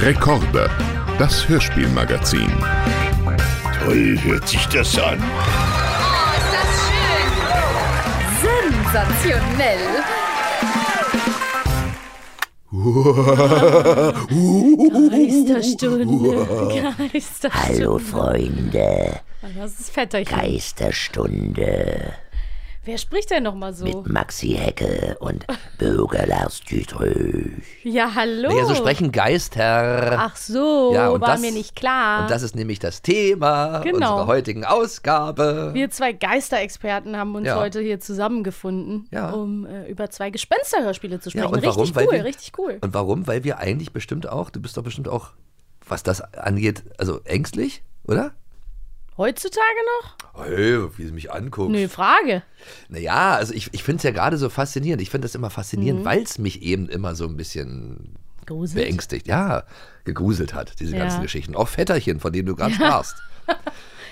Rekorde, das Hörspielmagazin. Toll hört sich das an. Oh, ist das schön! Sensationell! Geisterstunde. Geisterstunde. Hallo Freunde, Das ist Vetterchen. Geisterstunde Wer spricht denn nochmal so? mit Maxi Hecke und Bürger Lars Dütröch. Ja, hallo. Naja, so sprechen Geister. Ach so, ja, und war das, mir nicht klar. Und das ist nämlich das Thema Genau. unserer heutigen Ausgabe. Wir zwei Geisterexperten haben uns Ja. heute hier zusammengefunden, Ja. um äh, über zwei Gespensterhörspiele zu Ja, sprechen. und warum? richtig Weil cool, wir- richtig cool. Und warum? Weil wir eigentlich bestimmt auch, du bist doch bestimmt auch, was das angeht, also ängstlich, oder? Heutzutage noch? Hey, wie sie mich anguckt. Nö, Frage. Naja, also ich, ich finde es ja gerade so faszinierend. Ich finde das immer Mhm. faszinierend, weil es mich eben immer so ein bisschen Gruselt. beängstigt. Ja, gegruselt hat, diese Ja. ganzen Geschichten. Auch Vetterchen, von denen du gerade sprachst.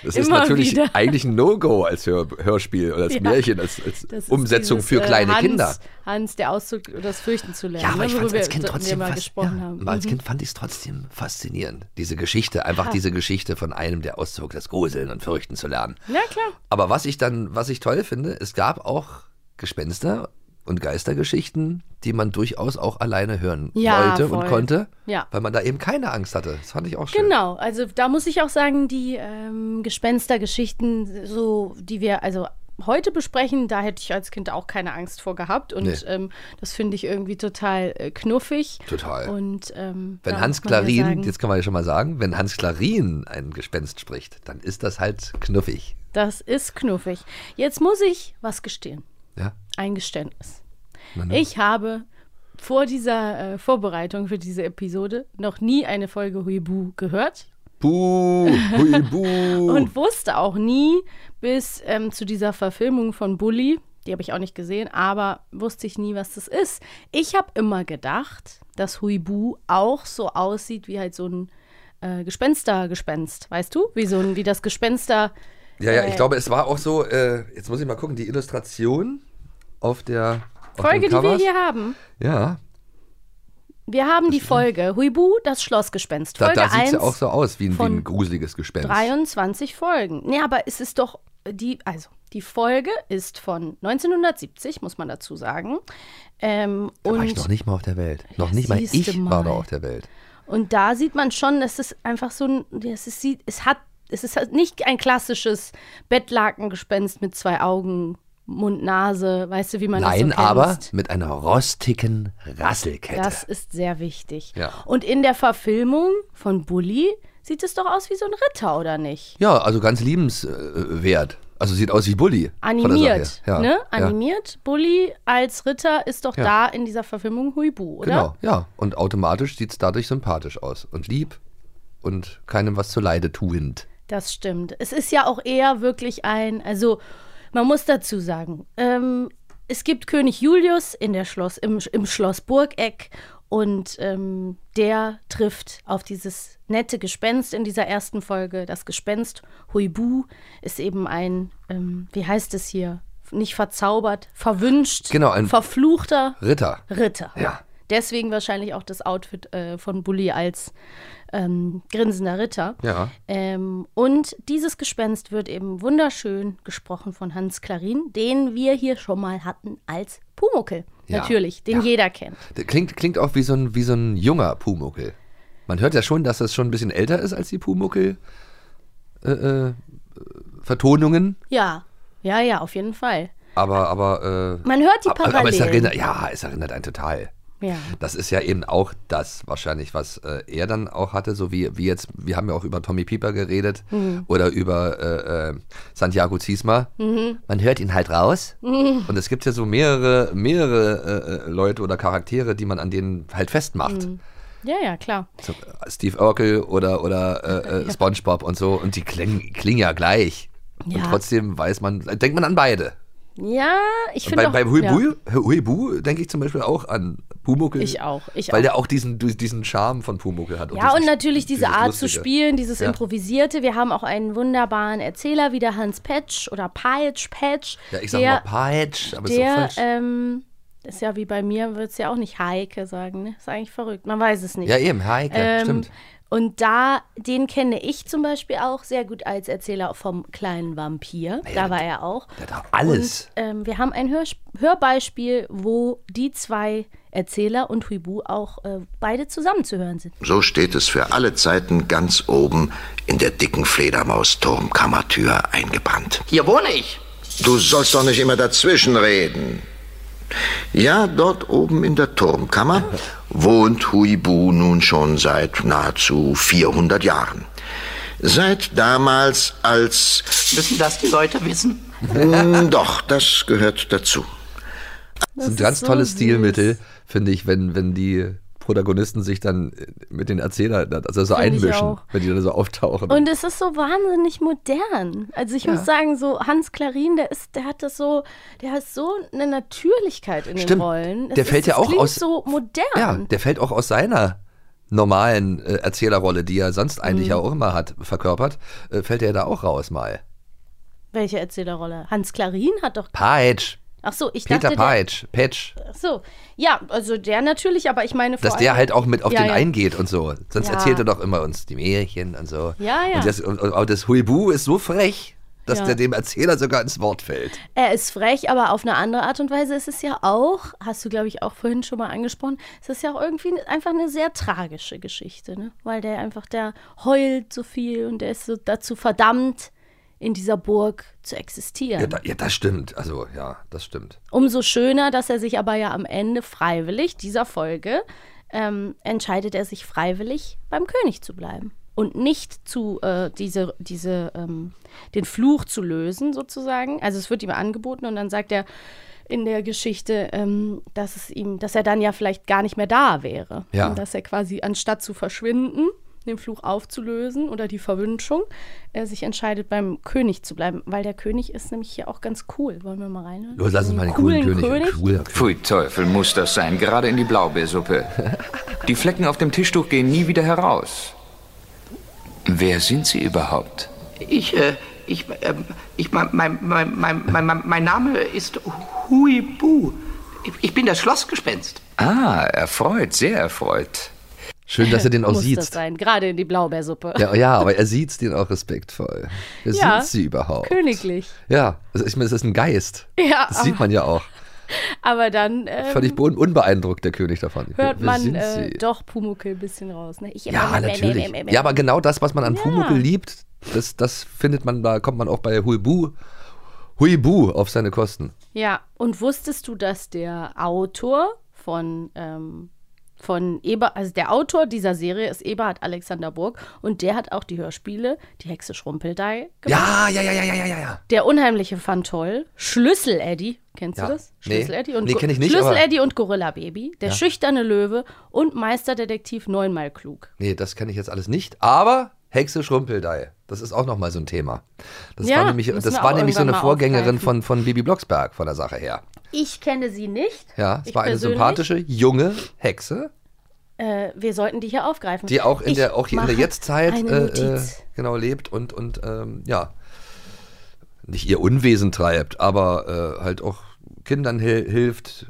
Das ist Immer natürlich wieder. eigentlich ein No-Go als Hör Hörspiel oder als Ja. Märchen, als, als ist Umsetzung dieses, für äh, kleine Hans, Kinder. Hans, der Auszug, das Fürchten zu lernen. Ja, aber ne, ich fand als Kind trotzdem fast, gesprochen ja, haben. aber als Mhm. Kind fand ich es trotzdem faszinierend. Diese Geschichte, einfach diese Geschichte von einem, der auszog, das Gruseln und Fürchten zu lernen. Ja, klar. Aber was ich dann, was ich toll finde, es gab auch Gespenster und Geistergeschichten, die man durchaus auch alleine hören Ja, wollte voll. und konnte, Ja. weil man da eben keine Angst hatte. Das fand ich auch schön. Genau, also da muss ich auch sagen, die ähm, Gespenstergeschichten, so die wir also heute besprechen, da hätte ich als Kind auch keine Angst vor gehabt und Nee. ähm, das finde ich irgendwie total äh, knuffig. Total. Und ähm, Wenn Hans Klarin, sagen, jetzt kann man ja schon mal sagen, wenn Hans Klarin ein Gespenst spricht, dann ist das halt knuffig. das ist knuffig. Jetzt muss ich was gestehen. Ja? Ein Geständnis. Na, ne? Ich habe vor dieser äh, Vorbereitung für diese Episode noch nie eine Folge Huibu gehört. Buh, hui, buh. Und wusste auch nie bis ähm, zu dieser Verfilmung von Bully, die habe ich auch nicht gesehen, aber wusste ich nie, was das ist. Ich habe immer gedacht, dass Huibu auch so aussieht wie halt so ein äh, Gespenstergespenst, weißt du? Wie so ein, wie das Gespenster. ja, ja, ich äh, glaube, es war auch so, äh, jetzt muss ich mal gucken, die Illustration auf der auf Folge, die wir hier haben. Ja, Wir haben die Folge Huibu, das Schlossgespenst. da, Folge da sieht es ja 1, auch so aus, wie ein, wie ein gruseliges Gespenst. 23 Folgen. Nee, aber es ist doch die, also die Folge ist von 1970, muss man dazu sagen. Ähm, Da war ich noch nicht mal auf der Welt. Noch nicht mal ich war da mal. auf der Welt. und da sieht man schon, dass es einfach so ein, es ist, es hat, es ist halt nicht ein klassisches Bettlakengespenst mit zwei Augen, Mund, Nase, weißt du, wie man Nein, das so aber kennst. mit einer rostigen Rasselkette. Das ist sehr wichtig. Ja. Und in der Verfilmung von Bully sieht es doch aus wie so ein Ritter, oder nicht? ja, also ganz liebenswert. Also sieht aus wie Bully. Animiert. Ja, ne? ja. Animiert. Bully als Ritter ist doch Ja. da in dieser Verfilmung Huibu, oder? Genau, ja. Und automatisch sieht es dadurch sympathisch aus. Und lieb und keinem was zuleide tuend. Das stimmt. Es ist ja auch eher wirklich ein, also man muss dazu sagen, ähm, es gibt König Julius in der Schloss, im, im Schloss Burgeck und ähm, der trifft auf dieses nette Gespenst in dieser ersten Folge. Das Gespenst Huibu ist eben ein, ähm, wie heißt es hier? Nicht verzaubert, verwünscht, Genau, ein- verfluchter Ritter. Ritter. Ja. Deswegen wahrscheinlich auch das Outfit äh, von Bully als ähm, grinsender Ritter. Ja. Ähm, und dieses Gespenst wird eben wunderschön gesprochen von Hans Klarin, den wir hier schon mal hatten als Pumuckel. Ja. Natürlich, den Ja. jeder kennt. Klingt, klingt auch wie so, ein, wie so ein junger Pumuckel. Man hört ja schon, dass das schon ein bisschen älter ist als die Pumuckel. Äh, äh, Vertonungen. Ja, ja, ja, auf jeden Fall. Aber, aber, äh, Man hört die aber, aber es Parallelen. erinnert, ja, es erinnert einen total. Ja. Das ist ja eben auch das wahrscheinlich, was äh, er dann auch hatte, so wie, wie jetzt, wir haben ja auch über Tommy Pieper geredet Mhm. oder über äh, äh, Santiago Ziesma. Man hört ihn halt raus. Mhm. Und es gibt ja so mehrere, mehrere äh, äh, Leute oder Charaktere, die man an denen halt festmacht. Mhm. Ja, ja, klar. So, äh, Steve Urkel oder, oder äh, äh, SpongeBob und so. Und die klingen, klingen ja gleich. Und Ja. trotzdem weiß man, denkt man an beide. Ja, ich Und finde bei, auch- bei Huibu, ja, Huibu denke ich zum Beispiel auch an Pumuckel. Ich auch, ich weil auch. der auch diesen, diesen Charme von Pumuckel hat. Ja, diesen- und natürlich diese Art zu Lustige. spielen, dieses Ja. Improvisierte. Wir haben auch einen wunderbaren Erzähler, wie der Hans Petsch oder Peitsch, Petsch. Ja, ich sag der, mal Patch, aber ist der, auch falsch. ähm, ist ja wie bei mir, wird es ja auch nicht Heike sagen, ne? Ist eigentlich verrückt. Man weiß es nicht. Ja, eben, Heike, Ähm, stimmt. Und da, den kenne ich zum Beispiel auch sehr gut als Erzähler vom kleinen Vampir. da war er auch. Der hat auch alles. Und ähm, wir haben ein Hör Hörbeispiel, wo die zwei Erzähler und Huibu auch äh, beide zusammen zu hören sind. So steht es für alle Zeiten ganz oben in der dicken Fledermaus-Turmkammertür eingebrannt. Hier wohne ich. Du sollst doch nicht immer dazwischen reden. Ja, dort oben in der Turmkammer wohnt Huibu nun schon seit nahezu 400 Jahren. Seit damals als... Müssen das die Leute wissen? Hm, doch, das gehört dazu. Das ist ein ist ganz so tolles süß. Stilmittel, finde ich, wenn, wenn die Protagonisten sich dann mit den Erzählern, also so einmischen, wenn die dann so auftauchen. Und es ist so wahnsinnig modern. Also ich muss sagen, so Hans Klarin, der ist, der hat das so, der hat so eine Natürlichkeit in den Stimmt. Rollen. Das Der fällt ist, ja auch aus- so modern. ja, der fällt auch aus seiner normalen äh, Erzählerrolle, die er sonst eigentlich Mhm. ja auch immer hat, verkörpert, äh, fällt er da auch raus mal. Welche Erzählerrolle? Hans Klarin hat doch. Peitsch, Ach so, ich Peter dachte. Der, Peitsch, Petsch, ach so, ja, also der natürlich, aber ich meine vor dass der halt auch mit auf Ja, den ja. eingeht und so. Sonst Ja. erzählt er doch immer uns die Märchen und so. Ja, ja. Und das, und, und, das Huibu ist so frech, dass der dem Erzähler sogar ins Wort fällt. Er ist frech, aber auf eine andere Art und Weise ist es ja auch, hast du glaube ich auch vorhin schon mal angesprochen, es ist ja auch irgendwie einfach eine sehr tragische Geschichte, ne? Weil der einfach, der heult so viel und der ist so dazu verdammt, in dieser Burg zu existieren. Ja, da, ja, das stimmt. Also, ja, das stimmt. Umso schöner, dass er sich aber ja am Ende freiwillig dieser Folge ähm, entscheidet er sich freiwillig beim König zu bleiben und nicht zu äh, diese diese ähm, den Fluch zu lösen sozusagen. Also es wird ihm angeboten und dann sagt er in der Geschichte, ähm, dass es ihm, dass er dann ja vielleicht gar nicht mehr da wäre Ja. und dass er quasi anstatt zu verschwinden den Fluch aufzulösen oder die Verwünschung, er sich entscheidet, beim König zu bleiben, weil der König ist nämlich hier auch ganz cool. Wollen wir mal reinhören? Los, lass uns mal den Coolen coolen König. König? Cooler König. Pfui Teufel, muss das sein, gerade in die Blaubeersuppe. Die Flecken auf dem Tischtuch gehen nie wieder heraus. Wer sind Sie überhaupt? Ich, äh, ich, ähm, ich, mein, mein, mein, mein, mein, Name ist Huibu. Ich, ich bin das Schlossgespenst. Ah, erfreut, sehr erfreut. Schön, dass er den auch Muss sieht. das sein, gerade in die Blaubeersuppe. Ja, ja, aber er sieht den auch respektvoll. Wer Ja, sind sie überhaupt? Königlich. Ja, also ich meine, es ist ein Geist. Ja, Das sieht man ja auch. aber dann ähm, Völlig un- unbeeindruckt, der König davon. hört man äh, doch Pumuckel ein bisschen raus. Ne? Ich Ja, natürlich. Ja, aber genau das, was man an Pumuckl liebt, das, das findet man, da kommt man auch bei Huibu, Huibu auf seine Kosten. Ja, und wusstest du, dass der Autor von, ähm, von Eber, also der Autor dieser Serie ist Eberhard Alexander Burg und der hat auch die Hörspiele, die Hexe Schrumpeldeih gemacht. Ja, ja, ja, ja, ja, ja, ja, ja. Der unheimliche Fantoll, Schlüssel Eddie, kennst Ja. du das? Schlüssel Eddie und Nee, kenn ich nicht, Schlüssel Eddie und Gorilla Baby, der schüchterne Löwe und Meisterdetektiv neunmal klug. Nee, das kenne ich jetzt alles nicht. Aber Hexe Schrumpeldeih, das ist auch nochmal so ein Thema. Das Ja, war nämlich, das war nämlich so eine Vorgängerin von, von Bibi Blocksberg von der Sache her. Ich kenne sie nicht. Ja, es Ich war eine persönlich. sympathische, junge Hexe, Äh, wir sollten die hier aufgreifen. die auch in Ich der, auch hier in der Jetztzeit äh, äh, genau lebt und, und ähm, ja, nicht ihr Unwesen treibt, aber äh, halt auch Kindern hil hilft,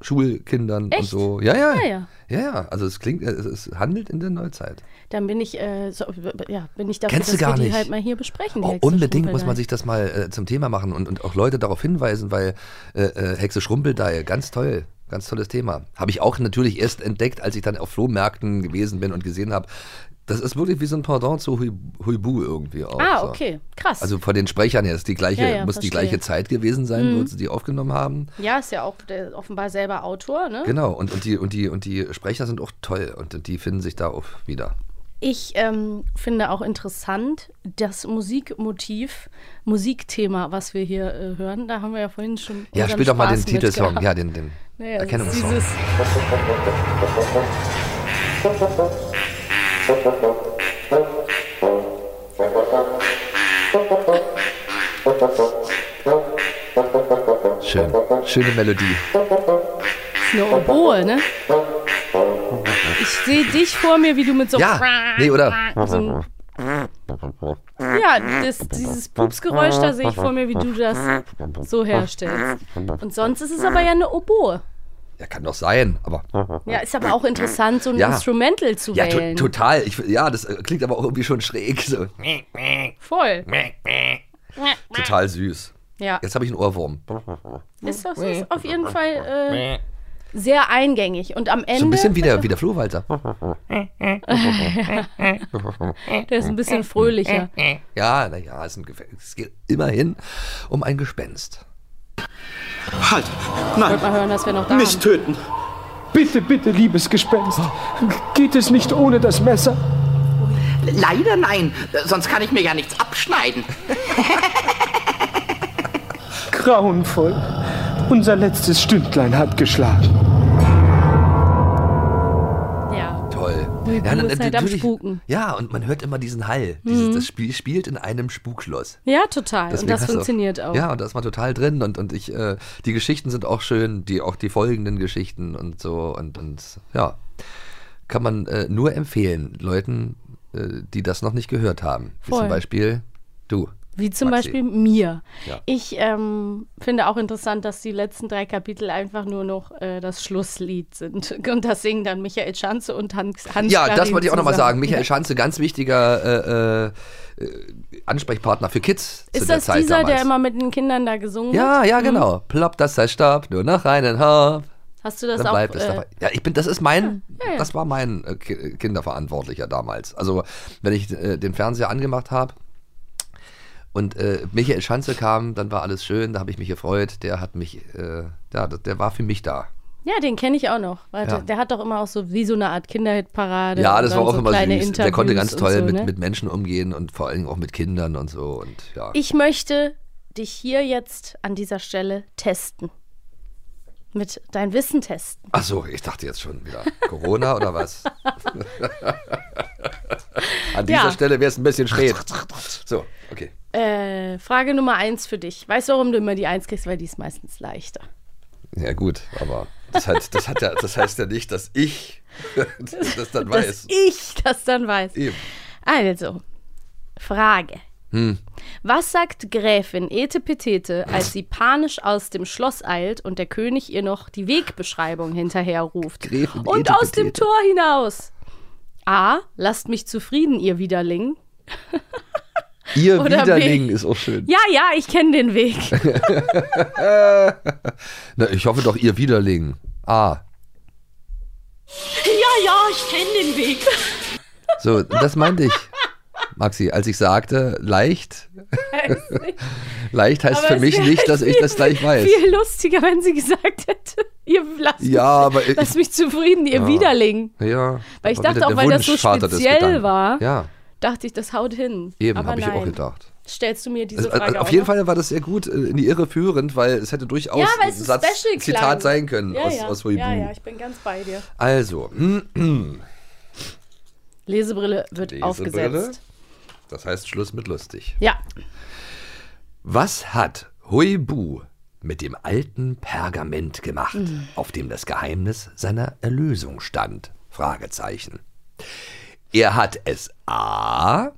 Schulkindern und Echt? so. Ja, ja. Ja, ja. Ja, ja. Also es klingt, es, es handelt in der Neuzeit. Dann bin ich, äh, so, ja, bin ich dafür, Kennst du dass gar wir die nicht? halt mal hier besprechen. die Oh, unbedingt muss man sich das mal äh, zum Thema machen und, und auch Leute darauf hinweisen, weil äh, äh, Hexe Schrumpeldeih, ganz toll, ganz tolles Thema. Habe ich auch natürlich erst entdeckt, als ich dann auf Flohmärkten gewesen bin und gesehen habe, das ist wirklich wie so ein Pendant zu Hui- Huibu irgendwie auch. Ah, okay, krass. Also von den Sprechern her ist die gleiche, Ja, ja, muss die verstehe. Mhm. gleiche Zeit gewesen sein, wo sie die aufgenommen haben. ja, ist ja auch der, offenbar selber Autor, ne? Genau, und, und, die, und, die, und die Sprecher sind auch toll und die finden sich da auch wieder. Ich ähm, finde auch interessant das Musikmotiv, Musikthema, was wir hier äh, hören. Da haben wir ja vorhin schon. Ja, spiel doch mal den Titelsong, ja, den, den Naja, Erkennungssong. dieses, Schön, schöne Melodie. ist eine Oboe, ne? Ich sehe dich vor mir, wie du mit so. Ja, nee, oder? So ja, das, dieses Pupsgeräusch, da sehe ich vor mir, wie du das so herstellst. Und sonst ist es aber ja eine Oboe. Ja, kann doch sein, aber. Ja, ist aber auch interessant, so ein Ja. Instrumental zu Ja, to wählen. total. Ich, ja, das äh, klingt aber auch irgendwie schon schräg. So. Voll. Total süß. Ja, Jetzt habe ich einen Ohrwurm. ist doch ist auf jeden Fall äh, sehr eingängig. Und am Ende, So ein bisschen wie der, wie der Flohwalzer. der ist ein bisschen fröhlicher. Ja, naja, es geht immerhin um ein Gespenst. Halt! Nein, Wollt mal hören, dass wir noch da nicht haben. töten! Bitte, bitte, liebes Gespenst. Geht es nicht ohne das Messer? Leider nein, sonst kann ich mir ja nichts abschneiden. Grauenvoll. Unser letztes Stündlein hat geschlagen. Ui, ja, du na- bist halt am Spuken. Mhm. Ja, und man hört immer diesen Hall. Dieses, Das Spiel spielt in einem Spukschloss. Ja, total. Deswegen und das funktioniert auch. Ja, und da ist man total drin und, und ich, äh, die Geschichten sind auch schön, die, auch die folgenden Geschichten und so und, und ja, kann man äh, nur empfehlen, Leuten, äh, die das noch nicht gehört haben. Wie Voll. zum Beispiel du. Wie zum Maxi. Beispiel mir. Ja. Ich ähm, finde auch interessant, dass die letzten drei Kapitel einfach nur noch äh, das Schlusslied sind. Und das singen dann Michael Schanze und Hans, Hans Ja, das Klarin wollte ich auch nochmal sagen. Michael Schanze, ganz wichtiger äh, äh, Ansprechpartner für Kids zu Ist das Zeit dieser, damals. der immer mit den Kindern da gesungen ja, hat? ja, genau. Plopp, das sei Stopp, nur noch einen Hop. Hast du das Dann auch? bleibt es äh, dabei. Ja, ich bin, das ist mein, ja, ja. das war mein äh, Ki- Kinderverantwortlicher damals. Also, wenn ich äh, den Fernseher angemacht habe und äh, Michael Schanze kam, dann war alles schön, da habe ich mich gefreut. Der hat mich, äh, ja, der, der war für mich da. ja, den kenne ich auch noch. Warte, Ja. Der hat doch immer auch so wie so eine Art Kinderhitparade. Ja, das war auch so immer süß. Der konnte ganz Interviews toll so, mit, ne? mit Menschen umgehen und vor allem auch mit Kindern und so. Und ja. Ich möchte dich hier jetzt an dieser Stelle testen. Mit dein Wissen testen. Ach so, ich dachte jetzt schon wieder Corona oder was? An dieser Ja. Stelle wäre es ein bisschen spät. So, okay. Äh, Frage Nummer eins für dich. Weißt du, warum du immer die Eins kriegst? Weil die ist meistens leichter. Ja gut, aber das, hat, das, ja, das heißt ja nicht, dass ich das dann weiß. Dass ich das dann weiß. Eben. Also, Frage. Hm. Was sagt Gräfin Ete Petete, als sie panisch aus dem Schloss eilt und der König ihr noch die Wegbeschreibung hinterherruft? Gräfin und Ete aus dem. Tor hinaus. A. Lasst mich zufrieden, ihr Widerling. Ihr Oder Widerling B. ist auch schön. Ja, ja, ich kenne den Weg. Na, ich hoffe doch, ihr Widerling. Ah, ja, ja, ich kenne den Weg. so, das meinte ich, Maxi, als ich sagte, leicht. leicht heißt Aber für mich nicht, dass ich das gleich weiß. Viel lustiger, wenn sie gesagt hätte, ihr lasst, Ja, aber mich, ich- lasst mich zufrieden, ihr Widerling. Ja. Weil ich aber dachte auch, weil das so speziell war. Ja, Dachte ich, das haut hin. eben, habe ich auch gedacht. Stellst du mir diese Also, Frage also, auf jeden? Fall war das sehr gut äh, in die Irre führend, weil es hätte durchaus Ja, ein ein Satz. Zitat sein können ja, aus, ja. aus Huibu. Ja, ja, ich bin ganz bei dir. Also, hm, Lesebrille wird Lesebrille. aufgesetzt. das heißt Schluss mit lustig. Ja, Was hat Huibu mit dem alten Pergament gemacht, Hm. auf dem das Geheimnis seiner Erlösung stand? Fragezeichen. Er hat es A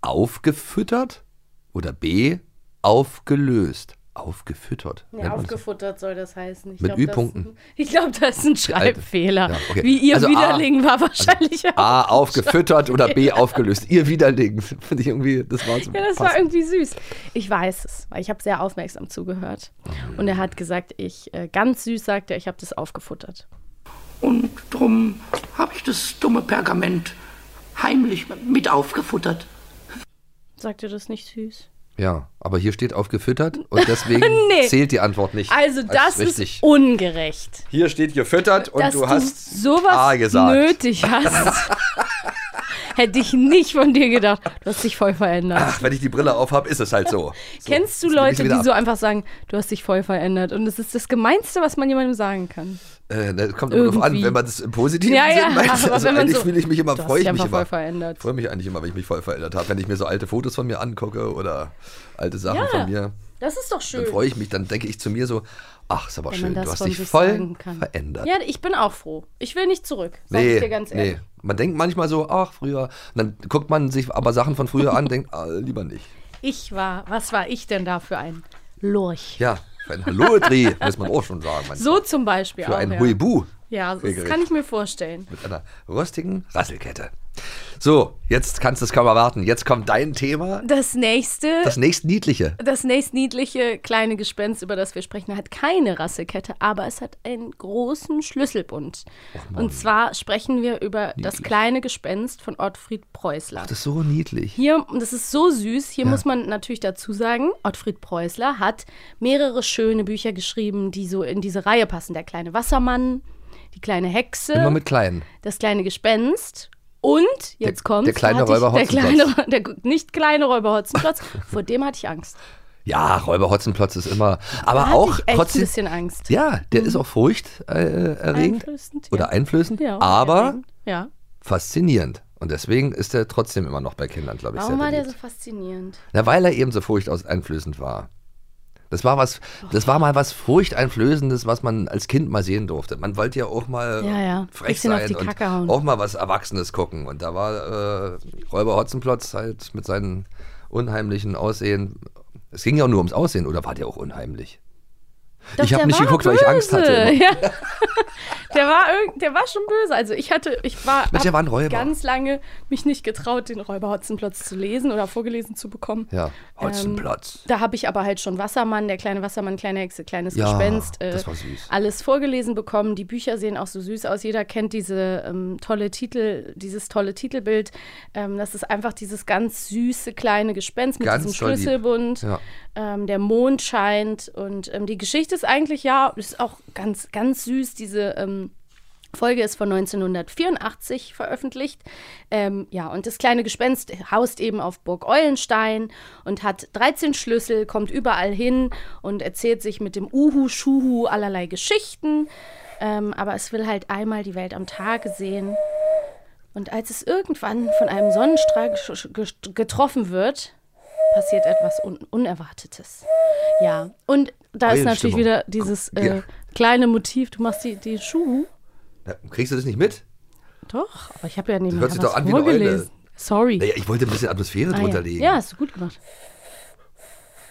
aufgefüttert oder B aufgelöst. Aufgefüttert. ja aufgefuttert soll das heißen. Ich Mit Ü-Punkten. Ich glaube, das ist ein Schreibfehler. Ja, okay. Wie ihr Also A- Widerling war wahrscheinlich auch. A aufgefüttert oder B aufgelöst. Ihr Widerling. Finde ich irgendwie, das war so Ja, das war passend. irgendwie süß. Ich weiß es, weil ich habe sehr aufmerksam zugehört. Mhm. Und er hat gesagt, ich, äh, ganz süß sagte er, ich habe das aufgefuttert. Und drum habe ich das dumme Pergament heimlich mit aufgefuttert. Sagt ihr das nicht süß? Ja, aber hier steht aufgefüttert und deswegen Nee. zählt die Antwort nicht. Also als das ist ungerecht. Hier steht gefüttert und Dass du hast sowas A gesagt. nötig hast. Hätte ich nicht von dir gedacht. Du hast dich voll verändert. Ach, wenn ich die Brille auf habe, ist es halt so. so Kennst du Leute, die so einfach sagen, du hast dich voll verändert? Und das ist das Gemeinste, was man jemandem sagen kann. Äh, das kommt immer drauf an, wenn man das im positiven Ja, ja, Sinn meint. aber Also eigentlich so- fühle ich mich immer, freue ich mich immer. freue mich eigentlich immer, wenn ich mich voll verändert habe. Wenn ich mir so alte Fotos von mir angucke oder alte Sachen Ja, von mir, Das ist doch schön. dann freue ich mich, dann denke ich zu mir so, ach, ist aber wenn schön, du hast dich voll verändert. Ja, ich bin auch froh. Ich will nicht zurück. Sag Nee, ich dir ganz ehrlich. nee. Man denkt manchmal so, ach, früher. Und dann guckt man sich aber Sachen von früher an, denkt, ah, lieber nicht. Ich war, was war ich denn da für ein Lurch? Ja, Für ein Hallodri, muss man auch schon sagen. manchmal. So zum Beispiel Für auch. ein ja. Huibu. Ja, das kann ich mir vorstellen. Mit einer rostigen Rasselkette. So, jetzt kannst du es kaum erwarten. Jetzt kommt dein Thema. Das nächste, Das nächstniedliche. das nächstniedliche kleine Gespenst, über das wir sprechen, hat keine Rasselkette, aber es hat einen großen Schlüsselbund. Und zwar sprechen wir über das kleine Gespenst von Ottfried Preußler. Das ist so niedlich. Hier, und das ist so süß, hier muss man natürlich dazu sagen, Ottfried Preußler hat mehrere schöne Bücher geschrieben, die so in diese Reihe passen. Der kleine Wassermann, die kleine Hexe, Immer mit kleinen. das kleine Gespenst und, jetzt kommt der kleine Räuber der, Hotzenplotz. kleine, der nicht kleine Räuber Hotzenplotz, vor dem hatte ich Angst. Ja, Räuber Hotzenplotz ist immer. Aber auch ich echt trotzdem. ein bisschen Angst. Ja, der ist auch furchterregend. Äh. Einflößend, Oder ja. einflößend. Ja, aber. Ja. faszinierend. Und deswegen ist er trotzdem immer noch bei Kindern, glaube ich, Warum war der so faszinierend? Na, weil er eben so furchteinflößend war. Das war was, das war mal was furchteinflößendes, was man als Kind mal sehen durfte. Man wollte ja auch mal Ja, ja. frech sein und hauen. auch mal was Erwachsenes gucken. Und da war äh, Räuber Hotzenplotz halt mit seinem unheimlichen Aussehen. Es ging ja auch nur ums Aussehen, oder war der auch unheimlich? Doch, ich habe der nicht war geguckt, weil ich Angst hatte. böse. immer. Ja. Der war, der war schon böse. Also ich hatte, ich war, Mensch, der war ein Räuber. ganz lange mich nicht getraut, den Räuber Hotzenplotz zu lesen oder vorgelesen zu bekommen. Ja, Ähm, Hotzenplotz. Da habe ich aber halt schon Wassermann, der kleine Wassermann, kleine Hexe, kleines Ja, Gespenst, äh, das war süß. alles vorgelesen bekommen. Die Bücher sehen auch so süß aus. Jeder kennt diese ähm, tolle Titel, dieses tolle Titelbild. Ähm, das ist einfach dieses ganz süße kleine Gespenst mit Ganz diesem. Schlüsselbund. Ja. Ähm, der Mond scheint und ähm, die Geschichte ist eigentlich ja, ist auch ganz, ganz süß. Diese ähm, Folge ist von 1984 veröffentlicht. Ähm, ja, und das kleine Gespenst haust eben auf Burg Eulenstein und hat 13 Schlüssel, kommt überall hin und erzählt sich mit dem Uhu, Schuhu allerlei Geschichten. Ähm, aber es will halt einmal die Welt am Tage sehen. Und als es irgendwann von einem Sonnenstrahl getroffen wird, passiert etwas Un Unerwartetes. Ja, und da ist natürlich wieder dieses äh, Ja. kleine Motiv. Du machst die, die Schuhu. Ja, kriegst du das nicht mit? Doch, aber ich habe ja hört sich was doch an vorgelesen. Sorry. Naja, ich wollte ein bisschen Atmosphäre Ah, drunter ja. legen. ja, hast du gut gemacht.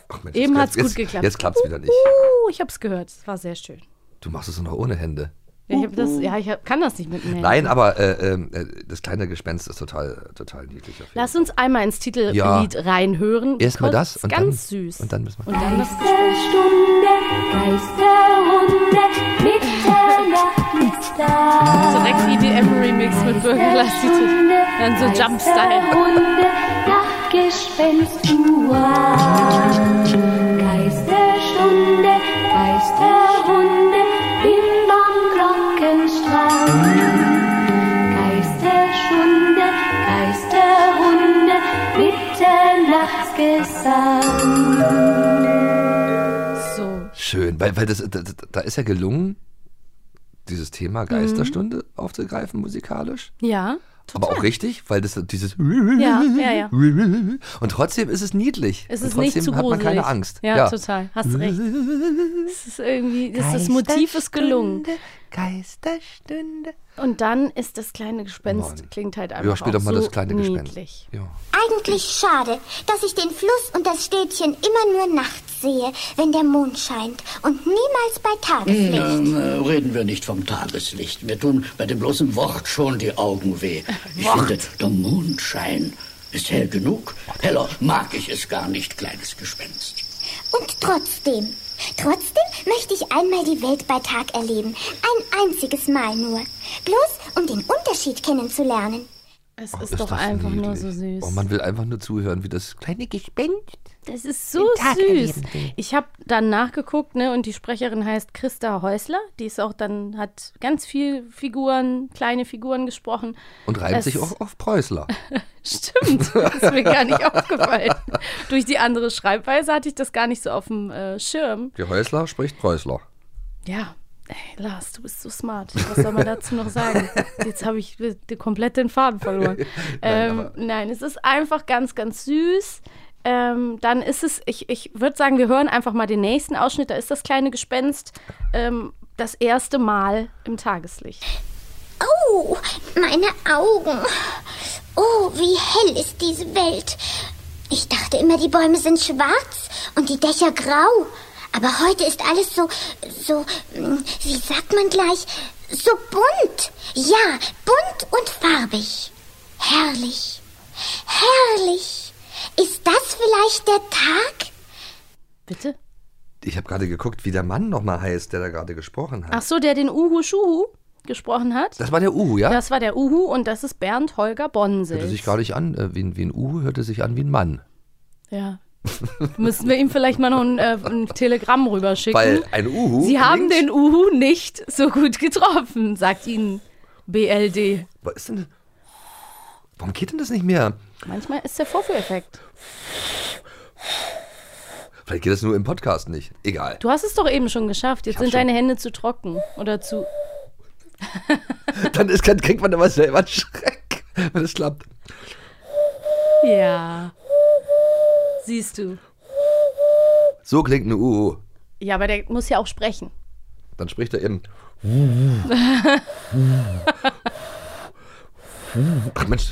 Ach, Mensch, Eben jetzt- hat's gut geklappt. Jetzt klappt es wieder nicht. Uh, ich habe es gehört. Es war sehr schön. Du machst es doch noch ohne Hände. Ja, ich hab das, ja, ich hab, kann das nicht mit den Händen. Nein, aber äh, ähm, äh, das kleine Gespenst ist total, total niedlich. Auf jeden Lass uns einmal ins Titellied Ja. reinhören. Erstmal das und ganz dann- süß. und dann müssen wir- Und dann das Geisterstunde, Geisterrunde, Mitternacht ist da. direkt EDM-Remix mit Bürgerlastitel. Dann so Jump-Style. Geisterrunde, Nachtgespenst, weil, weil das, da, da ist ja gelungen, dieses Mhm. Thema Geisterstunde aufzugreifen musikalisch. Ja, Aber auch richtig, weil das dieses Ja, ja, ja. und trotzdem ist es niedlich. Es und ist nicht trotzdem zu hat man keine Angst. Ja, total. Hast recht. Es ist irgendwie, das, das Motiv ist gelungen. Geisterstunde. Und dann ist das kleine Gespenst, Mann. klingt halt Ja, einfach spiel doch auch mal so das kleine Gespenst. Ja. Eigentlich schade, dass ich den Fluss und das Städtchen immer nur nachts sehe, wenn der Mond scheint und niemals bei Tageslicht. Ähm, äh, reden wir nicht vom Tageslicht. Mir tun bei dem bloßen Wort schon die Augen weh. Ich finde, der Mondschein ist hell genug. Heller mag ich es gar nicht, kleines Gespenst. Und trotzdem, trotzdem möchte ich einmal die Welt bei Tag erleben. Ein einziges Mal nur. Bloß um den Unterschied kennenzulernen. Es ist, ist doch das einfach nur niedlich. so süß. Oh, man will einfach nur zuhören, wie das kleine Gespenst. Das ist so süß. Ich habe dann nachgeguckt, ne, und die Sprecherin heißt Christa Häusler. Die ist auch dann, hat ganz viel Figuren, kleine Figuren gesprochen. Und reimt Es- sich auch auf Preußler. Stimmt, das ist mir gar nicht aufgefallen. Durch die andere Schreibweise hatte ich das gar nicht so auf dem äh, Schirm. Die Häusler spricht Preußler. Ja, ey, Lars, du bist so smart. Was soll man dazu noch sagen? Jetzt habe ich komplett den Faden verloren. ähm, aber- nein, es ist einfach ganz, ganz süß. Ähm, dann ist es, ich, ich würde sagen, wir hören einfach mal den nächsten Ausschnitt. Da ist das kleine Gespenst ähm, das erste Mal im Tageslicht. Oh, meine Augen. Oh, wie hell ist diese Welt. Ich dachte immer, die Bäume sind schwarz und die Dächer grau. Aber heute ist alles so, so, hm, wie sagt man gleich, so bunt. Ja, bunt und farbig. Herrlich. Herrlich. Ist das vielleicht der Tag? Bitte? Ich habe gerade geguckt, wie der Mann nochmal heißt, der da gerade gesprochen hat. Ach so, der den Uhu Schuhu gesprochen hat. Das war der Uhu, ja? Das war der Uhu und das ist Bernd Holger Bonsel. hörte sich gar nicht an äh, wie, ein- wie ein Uhu, hörte sich an wie ein Mann. Ja. Müssen wir ihm vielleicht mal noch ein, äh, ein Telegramm rüberschicken. Weil ein Uhu Sie haben den Uhu nicht so gut getroffen, sagt Ihnen BLD. Was ist denn. Warum geht denn das nicht mehr? Manchmal ist der Vorführeffekt. Vielleicht geht das nur im Podcast nicht. Egal. Du hast es doch eben schon geschafft. Jetzt sind schon- deine Hände zu trocken oder zu. Dann ist, kriegt man aber selber einen Schreck, wenn es klappt. Ja. Siehst du. So klingt ein Uhu. Ja, aber der muss ja auch sprechen. Dann spricht er eben. Ach Mensch,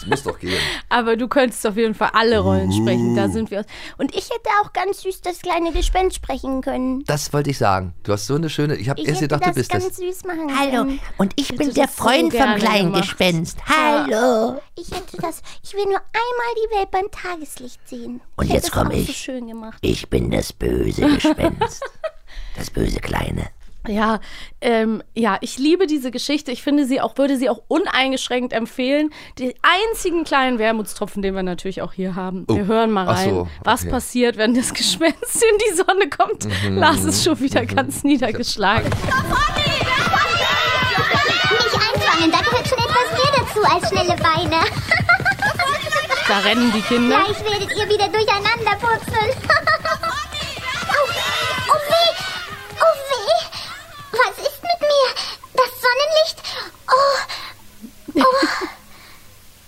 das muss doch gehen. Aber du könntest auf jeden Fall alle Rollen sprechen. Da sind wir. Und ich hätte auch ganz süß das kleine Gespenst sprechen können. Das wollte ich sagen. Du hast so eine schöne. Ich habe Ich erst hätte gedacht, du das bist ganz das. süß machen Hallo, können. und ich bin der das so Freund vom gerne kleinen gemacht. Gespenst. Hallo. Ich hätte das. Ich will nur einmal die Welt beim Tageslicht sehen. Und ich jetzt es komm auch ich. so schön gemacht. Ich bin das böse Gespenst. Das böse Kleine. Ja, ähm, ja, ich liebe diese Geschichte. Ich finde sie auch, würde sie auch uneingeschränkt empfehlen. Die einzigen kleinen Wermutstropfen, den wir natürlich auch hier haben. Wir Oh, hören mal rein, so, was okay. passiert, wenn das Gespenst in die Sonne kommt. Mhm, Lars ist schon wieder mhm. ganz niedergeschlagen. Nicht einfangen, da gehört schon etwas mehr dazu als schnelle Beine. Da rennen die Kinder. Gleich werdet ihr wieder durcheinander purzeln. oh, oh weh. Was ist mit mir? Das Sonnenlicht? Oh, oh.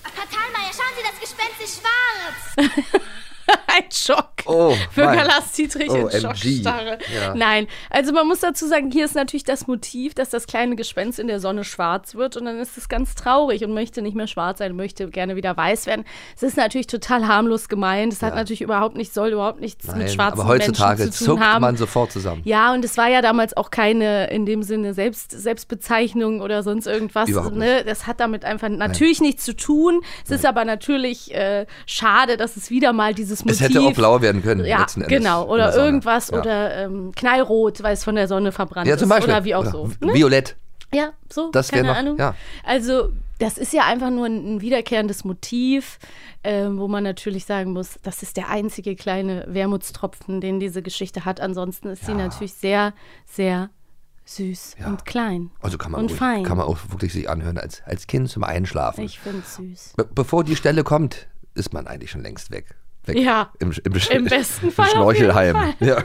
Herr Thalmeier, schauen Sie, das Gespenst ist schwarz. Ein Schock. Oh, Bürger. Lars Dietrich in OMG. Schockstarre. Ja. Nein, also man muss dazu sagen, hier ist natürlich das Motiv, dass das kleine Gespenst in der Sonne schwarz wird und dann ist es ganz traurig und möchte nicht mehr schwarz sein, möchte gerne wieder weiß werden. Es ist natürlich total harmlos gemeint. Es hat natürlich überhaupt nicht, soll überhaupt nichts mit Nein, schwarzen aber heutzutage Menschen zu tun zuckt haben. man sofort zusammen. Ja, und es war ja damals auch keine in dem Sinne Selbst, Selbstbezeichnung oder sonst irgendwas. Ne? Das hat damit einfach natürlich nichts zu tun. Es ist aber natürlich äh, schade, dass es wieder mal dieses Motiv. Es hätte auch blau werden können. Ja, genau. Oder irgendwas Ja. oder ähm, knallrot, weil es von der Sonne verbrannt Ja, zum ist. Beispiel. Oder wie auch Oder so. Ne? Violett. Ja, so, Das keine noch- Ahnung. ja. Also, das ist ja einfach nur ein, ein wiederkehrendes Motiv, ähm, wo man natürlich sagen muss, das ist der einzige kleine Wermutstropfen, den diese Geschichte hat. Ansonsten ist sie natürlich sehr, sehr süß und klein. Also kann man, und ruhig, fein. kann man auch wirklich sich anhören als, als Kind zum Einschlafen. Ich finde es süß. Be bevor die Stelle kommt, ist man eigentlich schon längst weg. Weg. Ja. Im, im, Im besten Fall Im Schnorchelheim. Fall. Ja.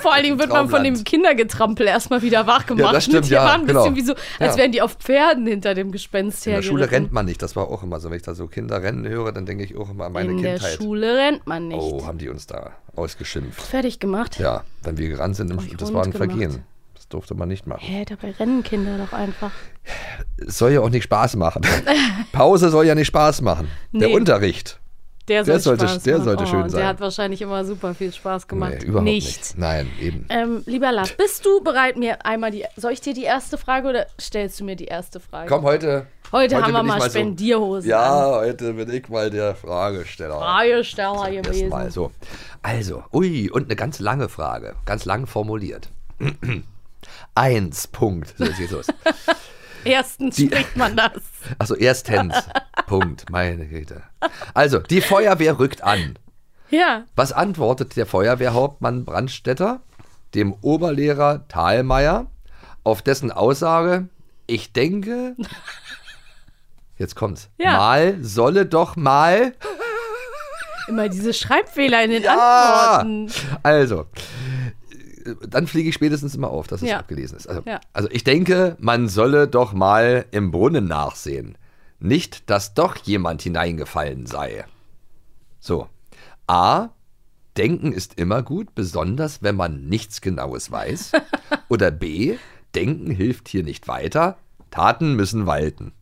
Vor allen Dingen wird man von dem. Kindergetrampel erstmal wieder wach gemacht. das stimmt, Die ja, waren ein genau. bisschen wie so, als Ja. wären die auf Pferden hinter dem Gespenst In der Schule rennt man nicht. Das war auch immer so. Wenn ich da so Kinder rennen höre, dann denke ich auch immer an meine In Kindheit. der Schule rennt man nicht. Oh, haben die uns da ausgeschimpft. Fertig gemacht? Ja, wenn wir gerannt sind, im, das war ein gemacht. Vergehen. Das durfte man nicht machen. Hä, dabei rennen Kinder doch einfach. Es soll ja auch nicht Spaß machen. Pause soll ja nicht Spaß machen. Der Nee. Unterricht. Der, Der soll sollte- Spaß der machen. sollte oh, schön Der sein. hat wahrscheinlich immer super viel Spaß gemacht. Nee, überhaupt nicht. nicht. Nein, eben. Ähm, lieber Lars, bist du bereit, mir einmal die. Soll ich dir die erste Frage oder stellst du mir die erste Frage? Komm, heute. Heute, haben wir mal so- Spendierhosen. Ja, heute bin ich mal der Fragesteller. Fragesteller gewesen. Erstmal so. Also, ui, und eine ganz lange Frage. Ganz lang formuliert. Eins, Punkt. So, geht's los. Erstens Die- spricht man das. Achso, erstens. Punkt. Meine Güte. Also, die Feuerwehr rückt an. Ja. Was antwortet der Feuerwehrhauptmann Brandstätter dem Oberlehrer Thalmeier auf dessen Aussage, ich denke, jetzt kommt's, Ja. mal solle doch mal, Immer diese Schreibfehler in den Ja. Antworten. also, dann fliege ich spätestens immer auf, dass es Ja. abgelesen ist. Also, also ich denke, man solle doch mal im Brunnen nachsehen. Nicht, dass doch jemand hineingefallen sei. So. A. Denken ist immer gut, besonders wenn man nichts Genaues weiß. Oder B. Denken hilft hier nicht weiter. Taten müssen walten.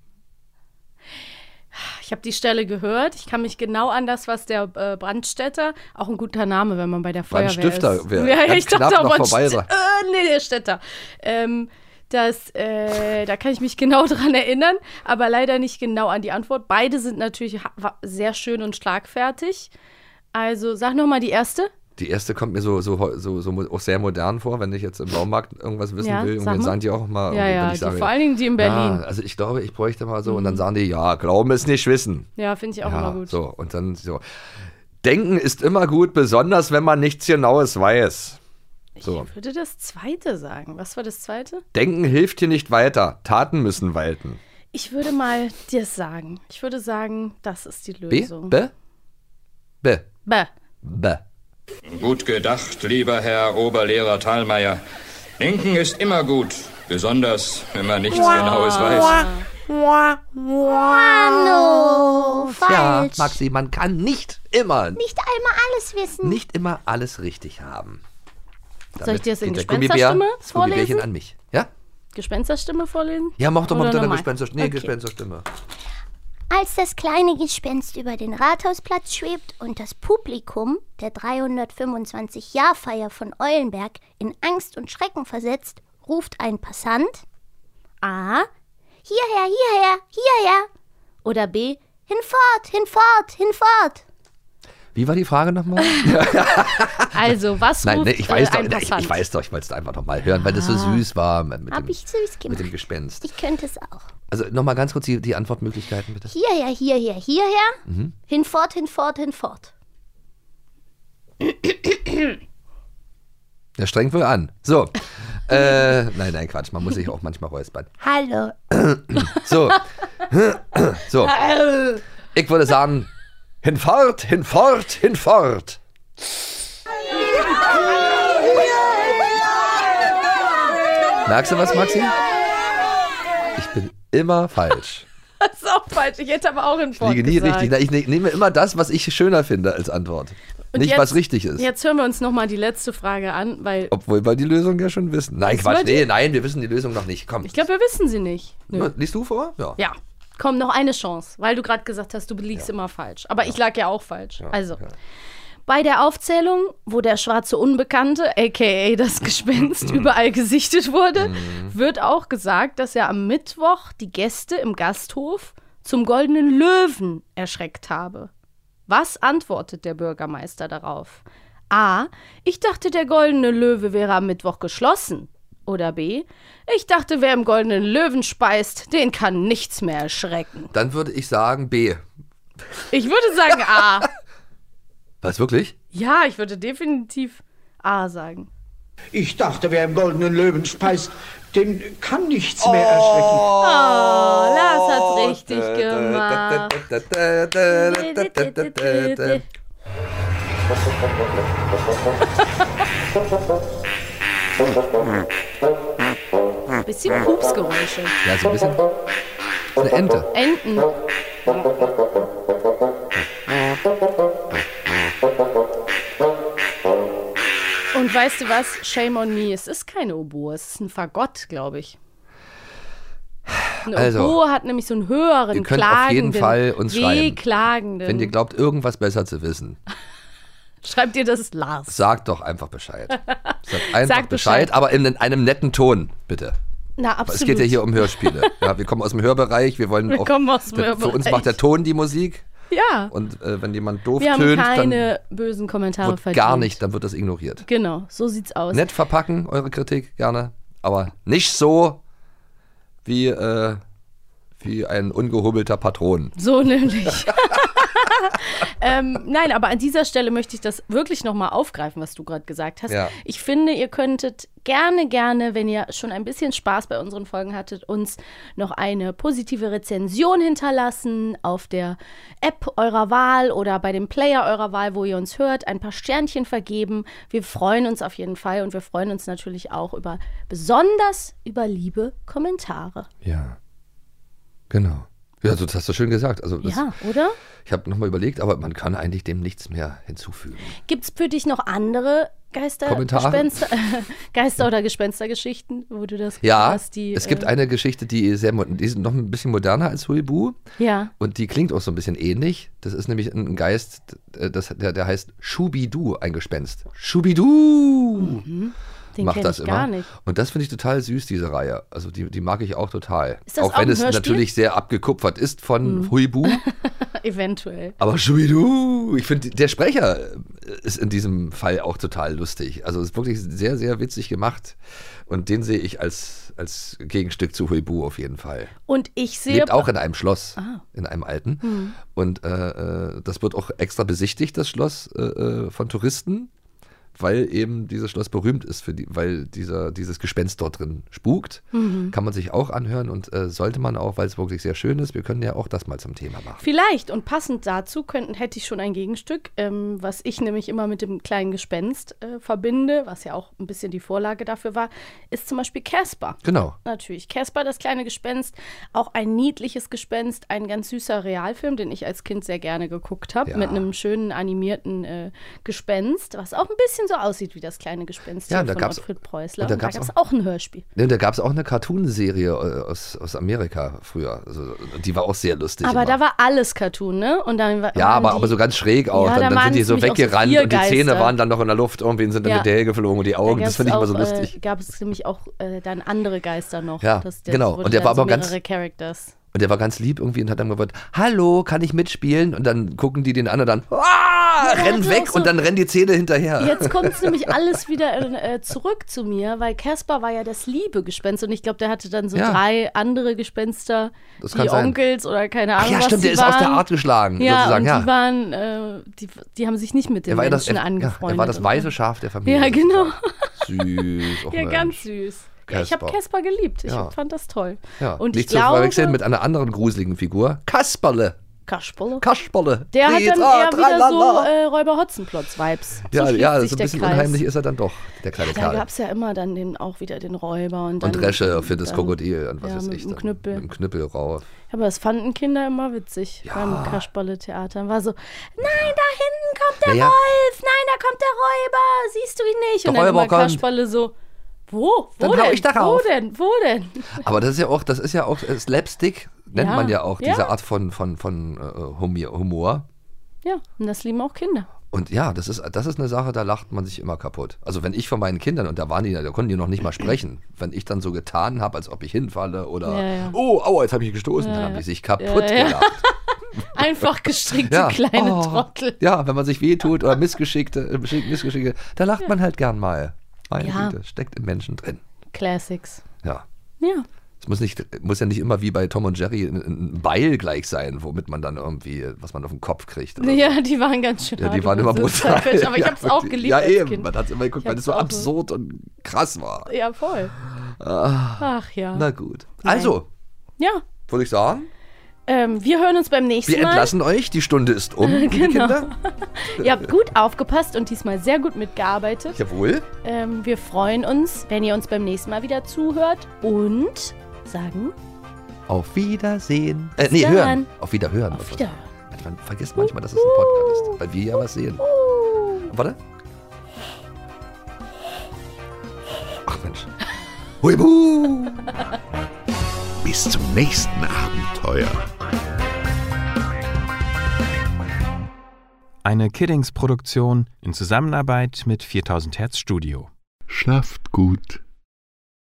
Ich habe die Stelle gehört. Ich kann mich genau an das, was der äh, Brandstätter, auch ein guter Name, wenn man bei der Feuerwehr Brandstifter ist. wär ja, ganz ich dachte knapp auch noch vorbei Brandst- sein. äh, nee, der Städter. Ähm, das, äh, da kann ich mich genau dran erinnern, aber leider nicht genau an die Antwort. Beide sind natürlich sehr schön und schlagfertig. Also sag noch mal die erste. Die erste kommt mir so, so, so, so auch sehr modern vor, wenn ich jetzt im Baumarkt irgendwas wissen Ja, will. Und dann sagen die auch mal, Ja, ja, die- vor allen Dingen die in Berlin. Mhm. Ja, also ich glaube, ich bräuchte mal so. Und dann sagen die, ja, Glauben ist nicht Wissen. Ja, finde ich auch ja, immer gut. So, und dann so. Denken ist immer gut, besonders wenn man nichts Genaues weiß. So. Ich würde das zweite sagen. Was war das zweite? Denken hilft hier nicht weiter. Taten müssen walten. Ich würde mal dir sagen. Ich würde sagen, das ist die? Lösung. B? B? B. B. Gut gedacht, lieber Herr Oberlehrer Thalmeier. Denken ist immer gut, besonders wenn man nichts Genaues weiß. Mano, Ja, falsch. Maxi, man kann nicht immer, Nicht einmal alles wissen. nicht immer alles richtig haben. Soll ich dir das in Gummibär- Gespensterstimme das Gummibärchen vorlesen? an mich. Ja? Gespensterstimme vorlesen? Ja, mach doch mal Oder mit deiner normal? Gespenster, nee, Okay. Gespensterstimme. Als das kleine Gespenst über den Rathausplatz schwebt und das Publikum der 325-Jahrfeier von Eulenberg in Angst und Schrecken versetzt, ruft ein Passant A. Hierher, hierher, hierher. Oder B. Hinfort, hinfort, hinfort. Wie war die Frage nochmal? Also, was Nein, ruft ich weiß äh, doch, ein ich, ich weiß doch, ich wollte es einfach nochmal hören, weil das so Ah. süß war mit, mit, Hab dem, ich süß mit dem Gespenst. Ich könnte es auch. Also nochmal ganz kurz die, die Antwortmöglichkeiten bitte. Hierher, hierher, hierher. Mhm. Hinfort, hinfort, hinfort. Der strengt wohl an. So. äh, nein, nein, Quatsch, man muss sich auch manchmal räuspern. Hallo. So. so. Ich würde sagen, hinfort, hinfort, hinfort. Merkst du was, Maxi? Ich bin immer falsch. Das ist auch falsch. Ich hätte aber auch in Ich liege nie gesagt. richtig. Ich ne- nehme immer das, was ich schöner finde als Antwort. Und Nicht, jetzt- was richtig ist. Jetzt hören wir uns nochmal die letzte Frage an, weil Obwohl wir die Lösung ja schon wissen. Nein, Quatsch. Nee, nein, wir wissen die Lösung noch nicht. Komm. ich glaube, wir wissen sie nicht. Nö. Liest du vor? Ja. Ja. Komm, noch eine Chance, weil du gerade gesagt hast, du liegst immer falsch. Aber ich lag ja auch falsch. also, bei der Aufzählung, wo der schwarze Unbekannte, aka das Gespenst, überall gesichtet wurde, wird auch gesagt, dass er am Mittwoch die Gäste im Gasthof zum goldenen Löwen erschreckt habe. Was antwortet der Bürgermeister darauf? A. Ich dachte, der goldene Löwe wäre am Mittwoch geschlossen. Oder B. Ich dachte, wer im goldenen Löwen speist, den kann nichts mehr erschrecken. Dann würde ich sagen B. Ich würde sagen A. Was, wirklich? Ja, ich würde definitiv A sagen. Ich dachte, wer im goldenen Löwen speist, den kann nichts mehr erschrecken. Oh, Lars hat's richtig gemacht. Bisschen Pupsgeräusche. Ja, so ein bisschen. Das ist eine Ente. Enten. Und weißt du was? Shame on me. Es ist keine Oboe, es ist ein Fagott, glaube ich. Eine Also, Oboe hat nämlich so einen höheren, Ihr könnt klagenden, auf jeden Fall uns schreiben. Wenn ihr glaubt, irgendwas besser zu wissen, Schreibt ihr das Lars? sagt doch einfach Bescheid. Sagt einfach Sagt Bescheid, Bescheid. aber in einem netten Ton, bitte. Na, absolut. Es geht ja hier um Hörspiele. Ja, wir kommen aus dem Hörbereich, wir wollen Wir auch. kommen aus dem der, Für uns Hörbereich. macht der Ton die Musik. Ja. Und äh, wenn jemand doof Wir haben tönt, keine bösen Kommentare dann wird verdient. gar nicht, dann wird das ignoriert. Genau, so sieht's aus. Nett verpacken, eure Kritik, gerne. Aber nicht so wie, äh, wie ein ungehobelter Patron. So nämlich. ähm, nein, aber an dieser Stelle möchte ich das wirklich nochmal aufgreifen, was du gerade gesagt hast. Ja. Ich finde, ihr könntet gerne, gerne, wenn ihr schon ein bisschen Spaß bei unseren Folgen hattet, uns noch eine positive Rezension hinterlassen auf der App eurer Wahl oder bei dem Player eurer Wahl, wo ihr uns hört, ein paar Sternchen vergeben. Wir freuen uns auf jeden Fall und wir freuen uns natürlich auch über besonders über liebe Kommentare. Ja. Genau. Ja, also das hast du schön gesagt. Also das, ja, oder? Ich habe nochmal überlegt, aber man kann eigentlich dem nichts mehr hinzufügen. Gibt es für dich noch andere Geister? Gespenster, Geister oder Gespenstergeschichten, wo du das Ja, hast, die, es gibt äh, eine Geschichte, die sehr, die ist noch ein bisschen moderner als Huibu. Ja. Und die klingt auch so ein bisschen ähnlich. Das ist nämlich ein Geist, äh, das, der, der heißt Schubidu, ein Gespenst. Schubidu! Mhm. Den macht das immer. nicht. Und das finde ich total süß, diese Reihe. Also die, die mag ich auch total. Ist das auch auch wenn es Hörspiel? natürlich sehr abgekupfert ist von Mhm. Huibu. Eventuell. Aber Schubidu, ich finde, der Sprecher ist in diesem Fall auch total lustig. Also es ist wirklich sehr, sehr witzig gemacht. Und den sehe ich als, als Gegenstück zu Huibu auf jeden Fall. Und ich sehe. Lebt auch in einem Schloss, Ah. in einem alten. Hm. Und äh, äh, das wird auch extra besichtigt, das Schloss, äh, äh, von Touristen, weil eben dieses Schloss berühmt ist, für die, weil dieser, dieses Gespenst dort drin spukt. Mhm. Kann man sich auch anhören und äh, sollte man auch, weil es wirklich sehr schön ist. Wir können ja auch das mal zum Thema machen. Vielleicht und passend dazu könnten, hätte ich schon ein Gegenstück, ähm, was ich nämlich immer mit dem kleinen Gespenst äh, verbinde, was ja auch ein bisschen die Vorlage dafür war, ist zum Beispiel Casper. Genau. Natürlich. Casper, das kleine Gespenst, auch ein niedliches Gespenst, ein ganz süßer Realfilm, den ich als Kind sehr gerne geguckt habe, Ja. mit einem schönen animierten äh, Gespenst, was auch ein bisschen so aussieht wie das kleine Gespenst Ja, da von gab's- Ottfried Preußler. und da Und gab es auch- auch ein Hörspiel. Ne, da gab es auch eine Cartoon-Serie äh, aus, aus Amerika früher. Also, die war auch sehr lustig. Aber immer. da war alles Cartoon, ne? Und dann war, Ja, aber, die, aber so ganz schräg auch. Ja, da dann, dann sind die so auch so weggerannt und die Zähne waren dann noch in der Luft. Irgendwie sind dann Ja. mit der geflogen und die Augen. Das finde ich immer so lustig. Äh, gab es nämlich auch äh, dann andere Geister noch. Ja, Das- genau. Und der dann war so aber ganz- Characters. Und der war ganz lieb irgendwie und hat dann gesagt, hallo, kann ich mitspielen? Und dann gucken die den an und dann, ah, Ja, rennen weg so- und dann rennen die Zähne hinterher. Jetzt kommt es nämlich alles wieder äh, zurück zu mir, weil Caspar war ja das Liebegespenst und ich glaube, der hatte dann so Ja. drei andere Gespenster, Das die sein. Onkels oder keine Ach Ahnung. ja, was stimmt, der ist aus der waren. Art geschlagen, Ja, sozusagen, ja. die waren, äh, die, die haben sich nicht mit den ja das, Menschen er, ja, angefreundet. er war das weiße. Schaf der Familie. Ja, genau. Süß. Ja, ganz süß. Ja, ich habe Caspar. Caspar geliebt. Ich Ja. fand das toll. Ja, Und nicht ich zu glaube, verwechseln mit einer anderen gruseligen Figur. Kasperle. Kasperle. Kasperle. Der hat dann Tritra, eher wieder so äh, Räuber Hotzenplotz-Vibes. Ja, schließt ja, sich so ein bisschen Kreis. unheimlich ist er dann doch, der kleine Da Kerl. gab es ja immer dann den, auch wieder den Räuber und dann. Und Dresche für das Krokodil und was ja, weiß mit ich. dem dann. Knüppel. Mit dem Knüppel rauf. Aber das fanden Kinder immer witzig beim Kasperle-Theater. War so, nein, da hinten kommt der Naja. Wolf, nein, da kommt der Räuber, siehst du ihn nicht? Der und dann Räuber immer. Kasperle so, wo, wo Dann denn, ich darauf. wo denn, wo denn? Aber das ist ja auch, das ist ja auch äh, Slapstick, nennt Ja, man ja auch, ja. diese Art von, von, von äh, Humor-. Ja, und das lieben auch Kinder. Und ja, das ist, das ist eine Sache, da lacht man sich immer kaputt. Also wenn ich von meinen Kindern, und da waren die, da konnten die noch nicht mal sprechen, wenn ich dann so getan habe, als ob ich hinfalle oder Ja, ja. oh, aua, jetzt habe ich gestoßen, Ja, dann haben ja. die sich kaputt Ja, ja. gelacht. Einfach gestrickte Ja. kleine Oh. Trottel. Ja, wenn man sich wehtut oder Missgeschickte, äh, Geschick- Missgeschicke, da lacht man halt gern mal. Meine Ja. Güte, steckt im Menschen drin. Classics. Ja. Ja. Es muss, nicht, muss ja nicht immer wie bei Tom und Jerry ein, Beil gleich sein, womit man dann irgendwie, was man auf den Kopf kriegt. so. Ja, die waren ganz schön Ja, die waren immer brutal. Aber ich Ja, habe es auch geliebt Ja, eben. Kind. Man hat immer geguckt, weil es so hab's absurd und krass war. Ja, voll. Ah, Ach ja. Na gut. Nein. Also, Ja, würde ich sagen, ähm, wir hören uns beim nächsten wir Mal. entlassen euch. Die Stunde ist um, liebe Genau. Kinder. Ihr habt gut aufgepasst und diesmal sehr gut mitgearbeitet. Jawohl. Ähm, wir freuen uns, wenn ihr uns beim nächsten Mal wieder zuhört und sagen Auf Wiedersehen. Äh, nee, dann. hören. Auf Wiederhören. auf Wiederhören. Man vergisst manchmal, dass es ein Podcast ist, weil wir ja was sehen. Warte. Ach Mensch. Huibu! Bis zum nächsten Abenteuer. Eine Kiddings-Produktion in Zusammenarbeit mit 4000 Hertz Studio. Schlaft gut.